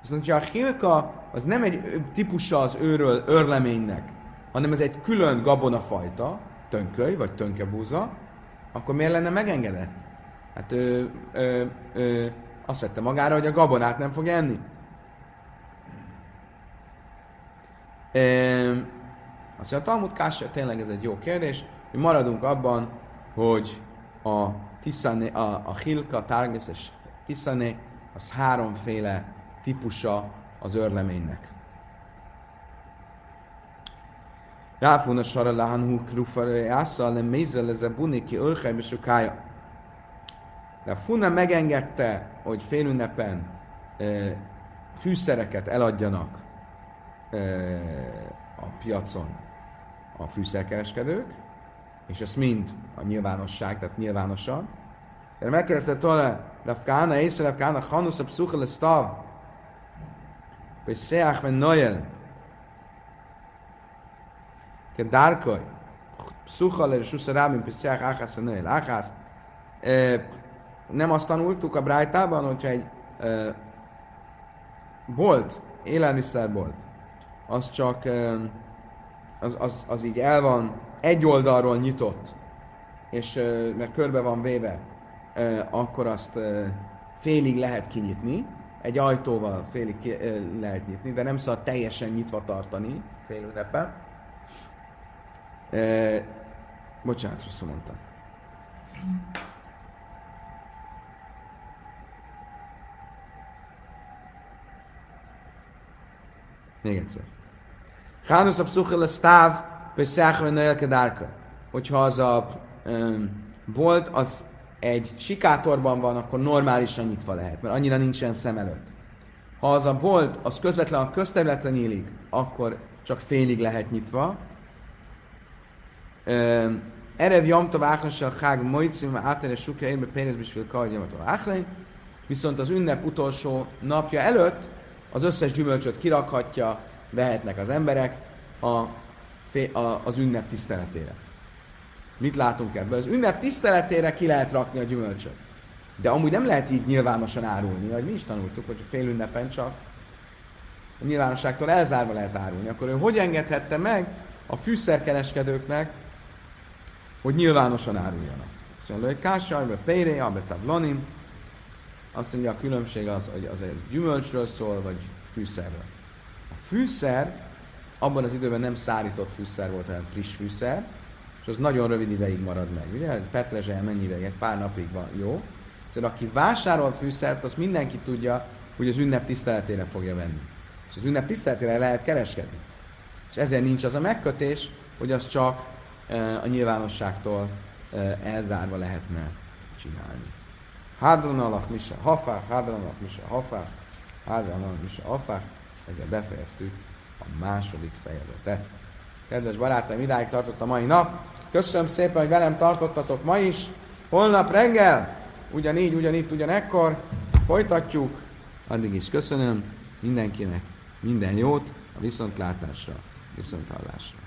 Viszont, hogyha a hilka az nem egy típusa az őről, őrleménynek, hanem ez egy külön gabonafajta, tönköly vagy tönkebúza, akkor miért lenne megengedett? Hát ő, ő, ő azt vette magára, hogy a gabonát nem fog enni. E, azt mondja, a Talmud Kássa, tényleg ez egy jó kérdés, hogy maradunk abban, hogy a, tiszane, a, a hilka, tárgész és tiszané, az háromféle típusa az örleménynek. Ráfúna sara láhanú krufare jásza, le mézel ez a buniki ölhely besukája. De Funa megengedte, hogy félünnepen e, fűszereket eladjanak e, a piacon a fűszerkereskedők, és ezt mind a nyilvánosság, tehát nyilvánosan. Erre megkérdezte tőle, Rav Kána, észre Rav Kána, Hanusz a pszuchel stav, Pesach ben Noel, כדרכוי, פסוחה לרשוס הרבים, פסח אחס ונועל אחס. Nem azt tanultuk a Brájtában, hogyha egy uh, bolt, élelmiszerbolt, az csak uh, az, az, az így el van egy oldalról nyitott, és mert körbe van véve, akkor azt félig lehet kinyitni, egy ajtóval félig ki, lehet nyitni, de nem szabad teljesen nyitva tartani fél ünnepen E, bocsánat, rosszul mondtam. Még egyszer. Hánusz a pszuchel a stáv, Pesach Nöjelkedárka. Hogyha az a um, bolt, az egy sikátorban van, akkor normálisan nyitva lehet, mert annyira nincsen szem előtt. Ha az a bolt, az közvetlen a közterületen nyílik, akkor csak félig lehet nyitva, Erev Yomtov Áchnassal Chág Mojcim, Átere Sukja Érbe Pénz Bisfil Kargyamatov Áchlein, viszont az ünnep utolsó napja előtt az összes gyümölcsöt kirakhatja, vehetnek az emberek a, a, az ünnep tiszteletére. Mit látunk ebből? Az ünnep tiszteletére ki lehet rakni a gyümölcsöt. De amúgy nem lehet így nyilvánosan árulni, vagy mi is tanultuk, hogy fél ünnepen csak a nyilvánosságtól elzárva lehet árulni. Akkor ő hogy engedhette meg a fűszerkereskedőknek, hogy nyilvánosan áruljanak. Azt mondja, hogy kásár, be péré, be tablonim. Azt mondja, a különbség az, hogy az egy gyümölcsről szól, vagy fűszerről. Fűszer abban az időben nem szárított fűszer volt, hanem friss fűszer, és az nagyon rövid ideig marad meg. Ugye? Petrezsely mennyi ideig? Egy pár napig van jó. Szóval aki vásárol fűszert, azt mindenki tudja, hogy az ünnep tiszteletére fogja venni. És az ünnep tiszteletére lehet kereskedni. És ezért nincs az a megkötés, hogy az csak a nyilvánosságtól elzárva lehetne csinálni. Hádron alak misa hafák, hádron alak misa hafák, hádron alak misa hafák, ezzel befejeztük a második fejezetet. Kedves barátaim, idáig tartott a mai nap. Köszönöm szépen, hogy velem tartottatok ma is. Holnap reggel, ugyanígy, ugyanitt, ugyanekkor folytatjuk. Addig is köszönöm mindenkinek minden jót, a viszontlátásra, viszonthallásra.